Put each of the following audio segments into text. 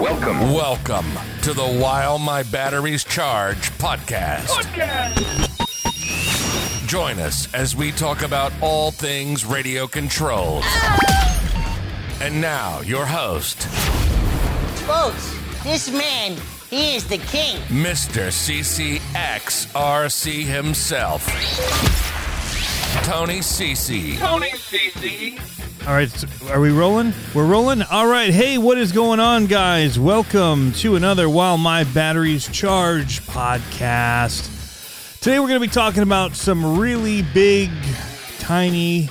Welcome. Welcome to the While My Batteries Charge podcast. Join us as we talk about all things radio controls. And now, your host, Folks, this man, he is the king. Mr. CCXRC himself, Tony CeC. Tony CC. All right, so are we rolling? We're rolling. All right. Hey, what is going on, guys? Welcome to another While My Batteries Charge podcast. Today we're going to be talking about some really big, tiny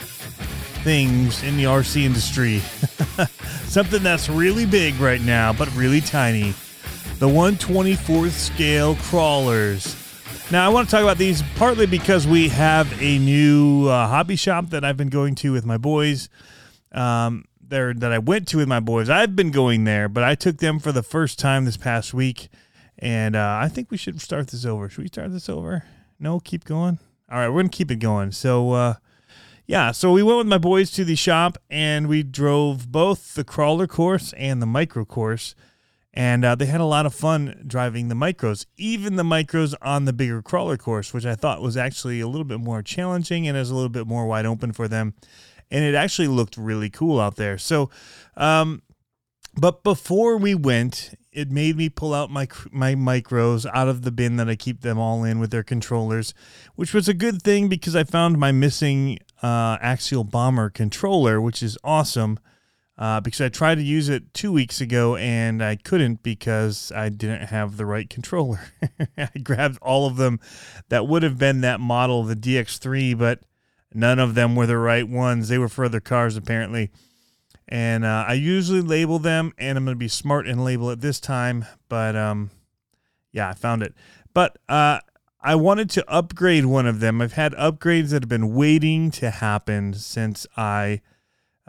things in the RC industry. Something that's really big right now, but really tiny. The 124th scale crawlers. Now, I want to talk about these partly because we have a new uh, hobby shop that I've been going to with my boys um, there that I went to with my boys. I've been going there, but I took them for the first time this past week, and uh, I think we should start this over. Should we start this over? No, keep going. All right, we're gonna keep it going. So, uh, yeah, so we went with my boys to the shop, and we drove both the crawler course and the micro course. And uh, they had a lot of fun driving the micros, even the micros on the bigger crawler course, which I thought was actually a little bit more challenging and is a little bit more wide open for them and it actually looked really cool out there. So, um, but before we went, it made me pull out my my micros out of the bin that I keep them all in with their controllers, which was a good thing because I found my missing uh, axial bomber controller, which is awesome. Uh, because I tried to use it two weeks ago and I couldn't because I didn't have the right controller. I grabbed all of them that would have been that model, the DX3, but None of them were the right ones. They were for other cars, apparently. And uh, I usually label them, and I'm going to be smart and label it this time. But um, yeah, I found it. But uh, I wanted to upgrade one of them. I've had upgrades that have been waiting to happen since I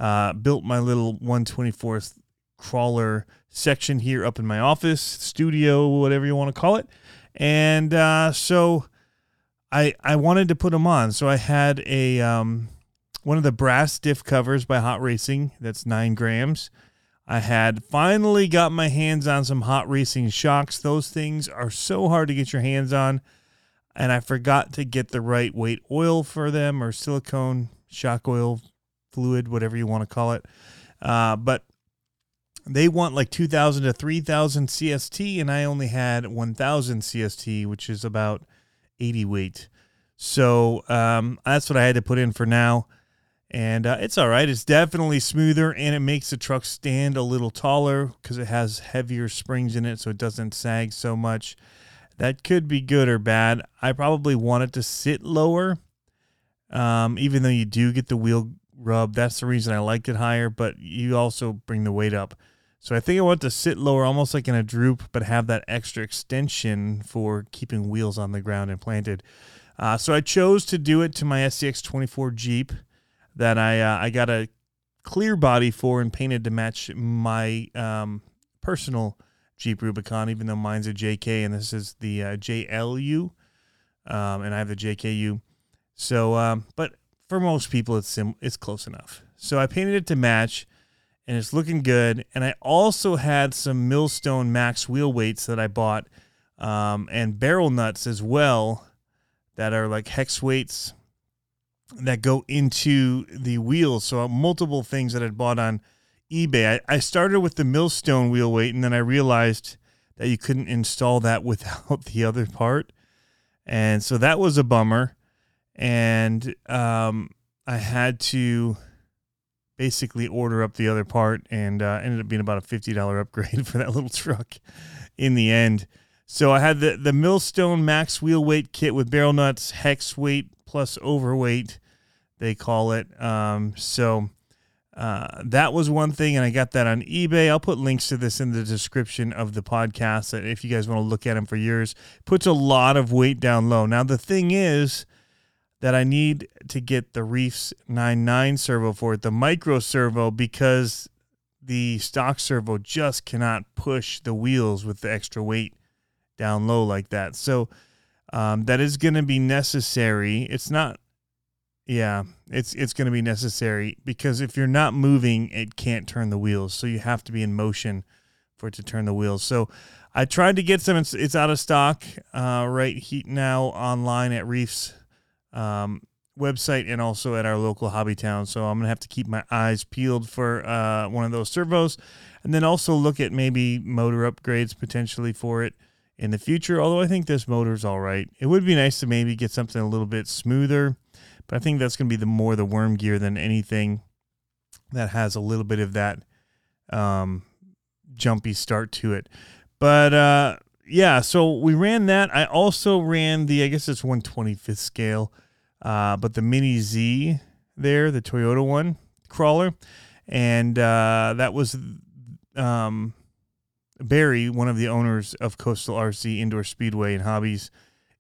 uh, built my little 124th crawler section here up in my office, studio, whatever you want to call it. And uh, so I I wanted to put them on, so I had a um, one of the brass diff covers by Hot Racing. That's nine grams. I had finally got my hands on some Hot Racing shocks. Those things are so hard to get your hands on, and I forgot to get the right weight oil for them or silicone shock oil fluid, whatever you want to call it. Uh, but they want like 2000 to 3000 CST, and I only had 1000 CST, which is about 80 weight. So um, that's what I had to put in for now. And uh, it's all right. It's definitely smoother and it makes the truck stand a little taller because it has heavier springs in it so it doesn't sag so much. That could be good or bad. I probably want it to sit lower, um, even though you do get the wheel rub. That's the reason I liked it higher, but you also bring the weight up. So I think I want to sit lower, almost like in a droop, but have that extra extension for keeping wheels on the ground and planted. Uh, so I chose to do it to my SCX 24 Jeep that I uh, I got a clear body for and painted to match my um, personal Jeep Rubicon, even though mine's a JK and this is the uh, JLU, um, and I have the JKU. So, um, but for most people, it's sim- it's close enough. So I painted it to match and it's looking good. And I also had some Millstone Max wheel weights that I bought, um, and barrel nuts as well, that are like hex weights that go into the wheels. So multiple things that I bought on eBay. I, I started with the Millstone wheel weight, and then I realized that you couldn't install that without the other part, and so that was a bummer. And um, I had to basically order up the other part and uh, ended up being about a $50 upgrade for that little truck in the end. So I had the, the Millstone Max wheel weight kit with barrel nuts, hex weight plus overweight, they call it. Um, so uh, that was one thing, and I got that on eBay. I'll put links to this in the description of the podcast if you guys want to look at them for yours. Puts a lot of weight down low. Now, the thing is, that I need to get the Reefs 99 servo for it, the micro servo, because the stock servo just cannot push the wheels with the extra weight down low like that. So um, that is going to be necessary. It's not, yeah, it's it's going to be necessary because if you're not moving, it can't turn the wheels. So you have to be in motion for it to turn the wheels. So I tried to get some. It's, it's out of stock uh, right he, now online at Reefs um, website and also at our local hobby town. So I'm gonna have to keep my eyes peeled for uh, one of those servos, and then also look at maybe motor upgrades potentially for it in the future. Although I think this motor's all right. It would be nice to maybe get something a little bit smoother, but I think that's gonna be the more the worm gear than anything that has a little bit of that um, jumpy start to it. But uh, yeah, so we ran that. I also ran the I guess it's 125th scale uh, but the Mini Z there, the Toyota one crawler, and uh, that was um, Barry, one of the owners of Coastal RC Indoor Speedway and Hobbies.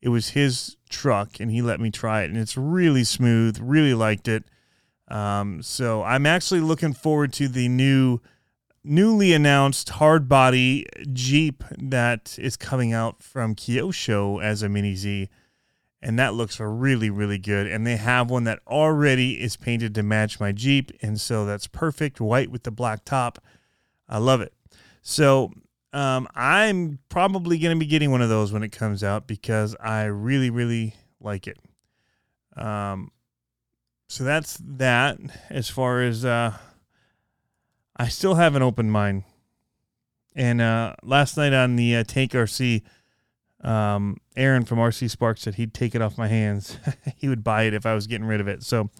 It was his truck, and he let me try it, and it's really smooth. Really liked it. Um, so I'm actually looking forward to the new, newly announced hard body Jeep that is coming out from Kyosho as a Mini Z and that looks really really good. And they have one that already is painted to match my jeep and so that's perfect white with the black top. I love it. So um, i'm probably going to be getting one of those when it comes out because i really really like it. Um, so that's that as far as uh, i still have an open mind and uh, last night on the uh, tank rc um, Aaron from RC Sparks said he'd take it off my hands. he would buy it if I was getting rid of it. So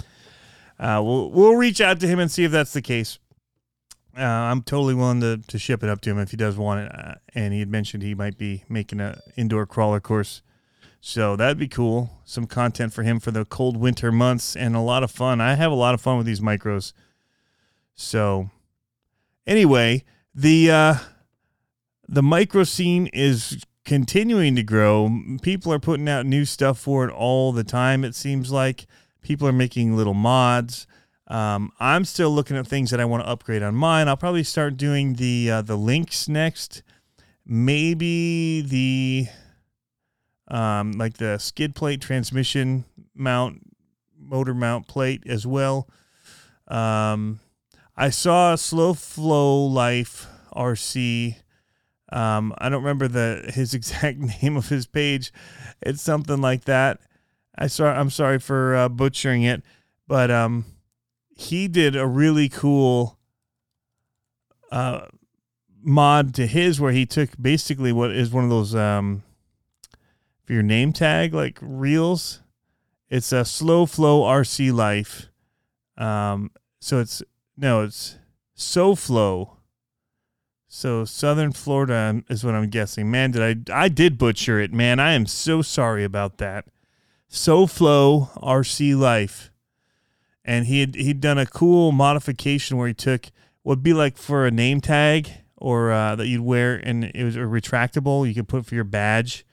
uh, we'll we'll reach out to him and see if that's the case. Uh, I'm totally willing to, to ship it up to him if he does want it. Uh, and he had mentioned he might be making an indoor crawler course. So that'd be cool. Some content for him for the cold winter months and a lot of fun. I have a lot of fun with these micros. So anyway, the uh, the micro scene is continuing to grow. People are putting out new stuff for it all the time. It seems like people are making little mods. Um, I'm still looking at things that I want to upgrade on mine. I'll probably start doing the uh, the links next. Maybe the um, like the skid plate transmission mount, motor mount plate as well. Um, I saw Slow Flow Life RC um, I don't remember the his exact name of his page. It's something like that. I sorry, I'm sorry for uh, butchering it, but um, he did a really cool uh, mod to his where he took basically what is one of those um, for your name tag like reels. It's a slow flow RC life. Um, so it's no, it's so flow so Southern Florida is what I'm guessing. Man, did I I did butcher it, man. I am so sorry about that. SoFlo RC Life. And he had he'd done a cool modification where he took what would be like for a name tag or uh, that you'd wear and it was a retractable you could put for your badge,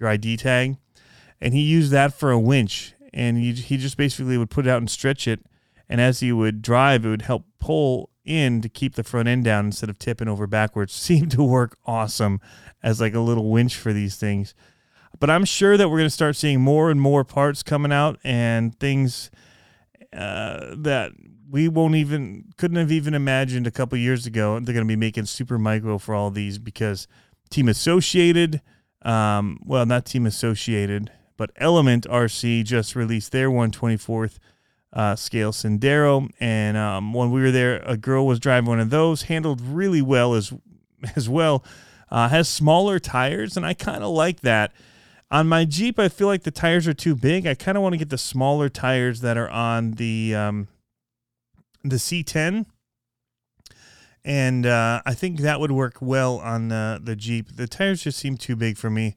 your ID tag. And he used that for a winch and he, he just basically would put it out and stretch it and as you would drive it would help pull in to keep the front end down instead of tipping over backwards seemed to work awesome as like a little winch for these things. But I'm sure that we're going to start seeing more and more parts coming out and things uh, that we won't even couldn't have even imagined a couple years ago. They're going to be making super micro for all these because Team Associated, um, well, not Team Associated, but Element RC just released their 124th uh, scale Sendero. And um, when we were there, a girl was driving one of those, handled really well as as well. Uh, has smaller tires, and I kind of like that. On my Jeep, I feel like the tires are too big. I kind of want to get the smaller tires that are on the um, the C10, and uh, I think that would work well on the the Jeep. The tires just seem too big for me.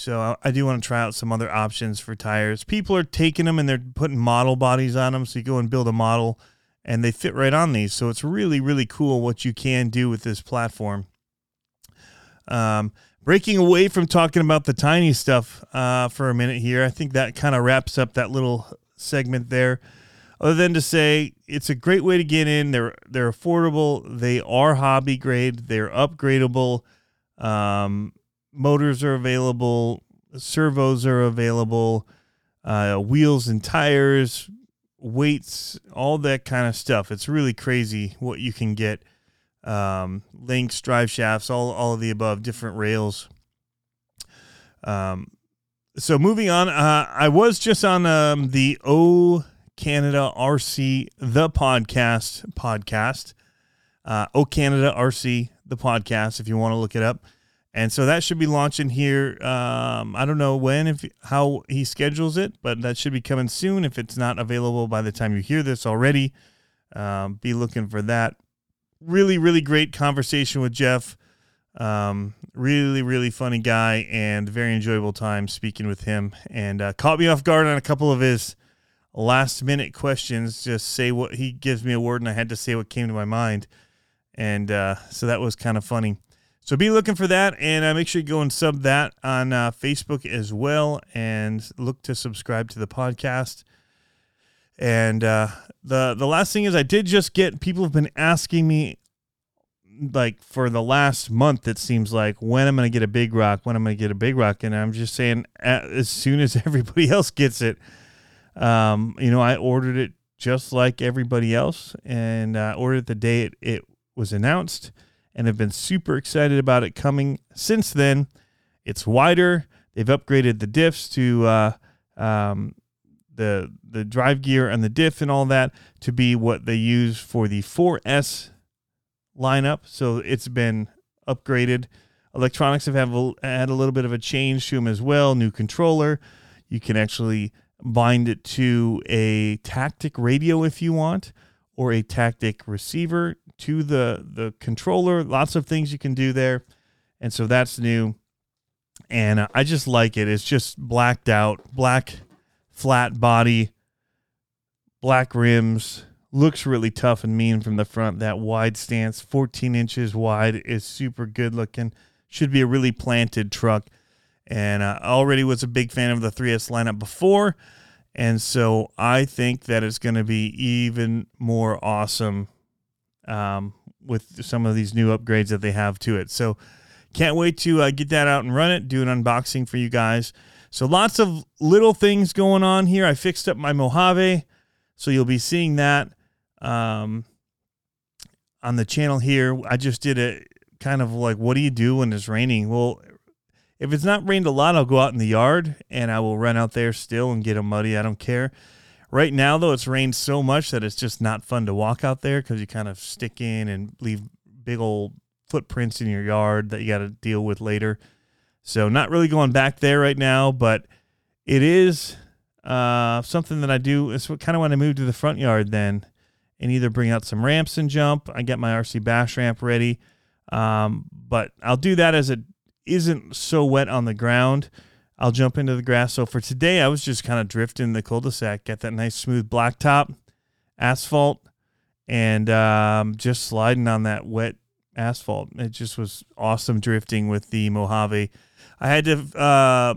So I do want to try out some other options for tires. People are taking them and they're putting model bodies on them. So you go and build a model and they fit right on these. So it's really, really cool what you can do with this platform. Um, breaking away from talking about the tiny stuff uh, for a minute here, I think that kind of wraps up that little segment there. Other than to say, it's a great way to get in. They're they're affordable. They are hobby grade. They're upgradable. Um, motors are available, servos are available, uh, wheels and tires, weights, all that kind of stuff. It's really crazy what you can get um, links, drive shafts, all all of the above, different rails. Um, so moving on, uh, I was just on um, the O Canada RC the podcast podcast. Uh, o Canada RC the podcast if you want to look it up. And so that should be launching here. Um, I don't know when, if how he schedules it, but that should be coming soon. If it's not available by the time you hear this already, um, be looking for that. Really, really great conversation with Jeff. Um, really, really funny guy and very enjoyable time speaking with him. And uh, caught me off guard on a couple of his last minute questions. Just say what he gives me a word, and I had to say what came to my mind. And uh, so that was kind of funny. So be looking for that, and uh, make sure you go and sub that on uh, Facebook as well, and look to subscribe to the podcast. And uh, the the last thing is, I did just get people have been asking me, like for the last month, it seems like when I'm going to get a big rock, when I'm going to get a big rock, and I'm just saying as soon as everybody else gets it. Um, you know, I ordered it just like everybody else, and uh, ordered the day it, it was announced and have been super excited about it coming since then. It's wider. They've upgraded the diffs to uh, um, the the drive gear and the diff and all that to be what they use for the 4S lineup. So it's been upgraded. Electronics have had a, had a little bit of a change to them as well. New controller. You can actually bind it to a tactic radio if you want, or a tactic receiver to the the controller. Lots of things you can do there, and so that's new. And I just like it. It's just blacked out, black flat body, black rims. Looks really tough and mean from the front. That wide stance, 14 inches wide, is super good looking. Should be a really planted truck. And I already was a big fan of the 3S lineup before. And so I think that it's going to be even more awesome um, with some of these new upgrades that they have to it. So can't wait to uh, get that out and run it, do an unboxing for you guys. So lots of little things going on here. I fixed up my Mojave, so you'll be seeing that um, on the channel here. I just did a kind of like, what do you do when it's raining? Well, if it's not rained a lot, I'll go out in the yard and I will run out there still and get them muddy. I don't care. Right now, though, it's rained so much that it's just not fun to walk out there because you kind of stick in and leave big old footprints in your yard that you got to deal with later. So, not really going back there right now, but it is uh, something that I do. It's kind of when I move to the front yard then and either bring out some ramps and jump. I get my RC bash ramp ready. Um, but I'll do that as it isn't so wet on the ground. I'll jump into the grass. So for today, I was just kind of drifting the cul-de-sac, get that nice smooth blacktop asphalt, and um, just sliding on that wet asphalt. It just was awesome drifting with the Mojave. I had to uh,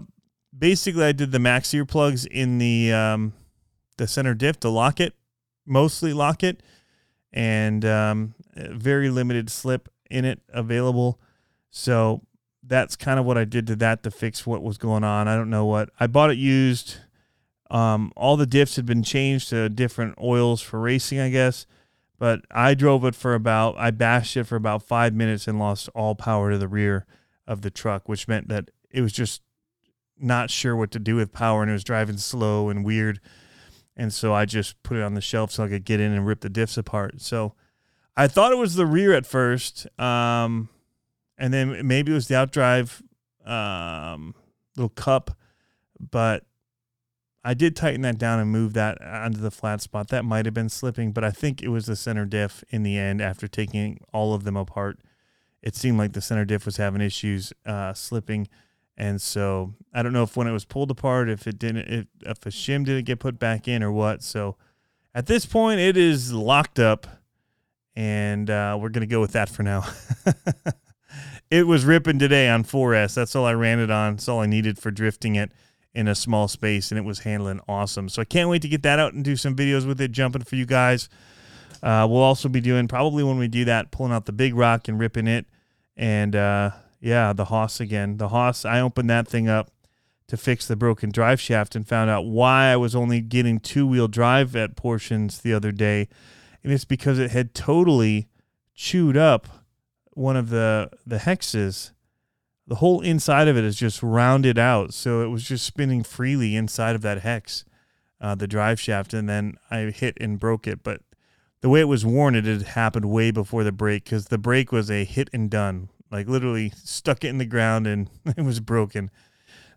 basically I did the max ear plugs in the um, the center diff to lock it, mostly lock it, and um, very limited slip in it available. So that's kind of what I did to that to fix what was going on. I don't know what I bought it used. Um, all the diffs had been changed to different oils for racing, I guess. But I drove it for about I bashed it for about five minutes and lost all power to the rear of the truck, which meant that it was just not sure what to do with power and it was driving slow and weird. And so I just put it on the shelf so I could get in and rip the diffs apart. So I thought it was the rear at first. Um, and then maybe it was the outdrive um, little cup, but I did tighten that down and move that onto the flat spot. That might have been slipping, but I think it was the center diff in the end after taking all of them apart. It seemed like the center diff was having issues uh, slipping. And so I don't know if when it was pulled apart, if it didn't, if, if a shim didn't get put back in or what. So at this point, it is locked up, and uh, we're going to go with that for now. it was ripping today on 4S. That's all I ran it on. That's all I needed for drifting it in a small space, and it was handling awesome. So I can't wait to get that out and do some videos with it, jumping for you guys. Uh, we'll also be doing probably when we do that, pulling out the big rock and ripping it, and uh, yeah, the Hoss again. The Hoss. I opened that thing up to fix the broken drive shaft and found out why I was only getting two wheel drive at portions the other day, and it's because it had totally chewed up one of the the hexes. The whole inside of it is just rounded out, so it was just spinning freely inside of that hex, uh, the drive shaft, and then I hit and broke it. But the way it was worn, it had happened way before the break because the break was a hit and done, like literally stuck it in the ground and it was broken.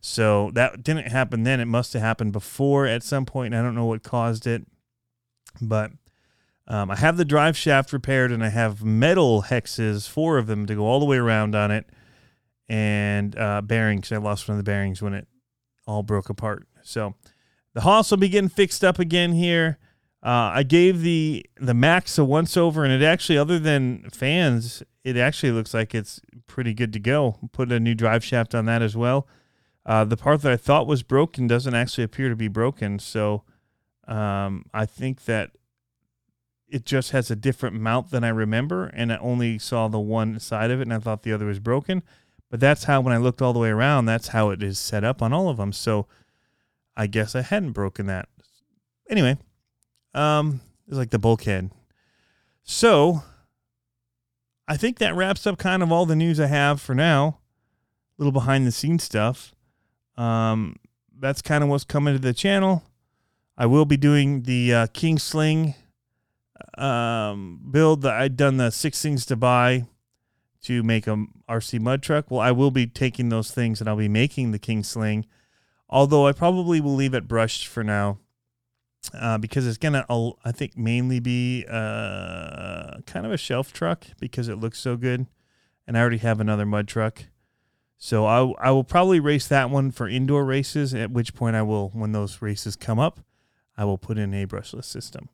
So that didn't happen then. It must have happened before at some point. I don't know what caused it, but um, I have the drive shaft repaired and I have metal hexes, four of them, to go all the way around on it, and uh, bearings. I lost one of the bearings when it all broke apart. So the Hoss will be getting fixed up again here. Uh, I gave the the Max a once over, and it actually, other than fans, it actually looks like it's pretty good to go. Put a new drive shaft on that as well. Uh, the part that I thought was broken doesn't actually appear to be broken, so um, I think that it just has a different mount than I remember, and I only saw the one side of it, and I thought the other was broken. But that's how, when I looked all the way around, that's how it is set up on all of them. So I guess I hadn't broken that. Anyway, um, it's like the bulkhead. So I think that wraps up kind of all the news I have for now. A little behind the scenes stuff. Um, that's kind of what's coming to the channel. I will be doing the uh, King Sling um, build that I'd done the six things to buy to make a RC mud truck. Well, I will be taking those things and I'll be making the King Sling. Although I probably will leave it brushed for now uh, because it's gonna, I think, mainly be uh, kind of a shelf truck because it looks so good, and I already have another mud truck. So I, I will probably race that one for indoor races. At which point I will, when those races come up, I will put in a brushless system.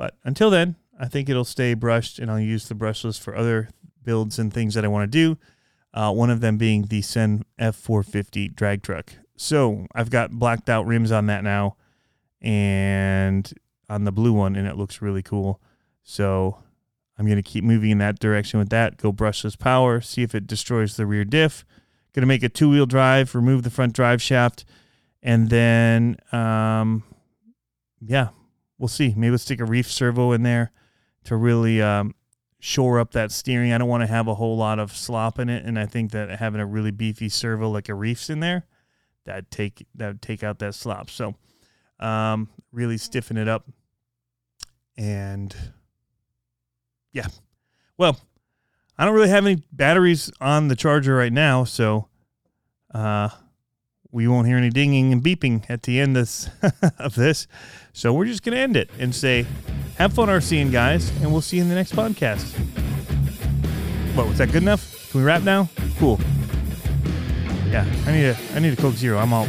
But until then, I think it'll stay brushed, and I'll use the brushless for other builds and things that I want to do. Uh, one of them being the CEN F450 drag truck. So I've got blacked out rims on that now, and on the blue one, and it looks really cool. So I'm going to keep moving in that direction with that. Go brushless power, see if it destroys the rear diff. Going to make a two wheel drive, remove the front drive shaft, and then, um, yeah, we'll see. Maybe let's stick a reef servo in there to really um, shore up that steering. I don't want to have a whole lot of slop in it, and I think that having a really beefy servo like a reef's in there, that take that would take out that slop. So um, really stiffen it up, and yeah, well, I don't really have any batteries on the charger right now, so uh, we won't hear any dinging and beeping at the end this, of this. So we're just going to end it and say, have fun RCing, guys, and we'll see you in the next podcast. What, was that good enough? Can we wrap now? Cool. Yeah, I need a I need a Coke Zero. I'm all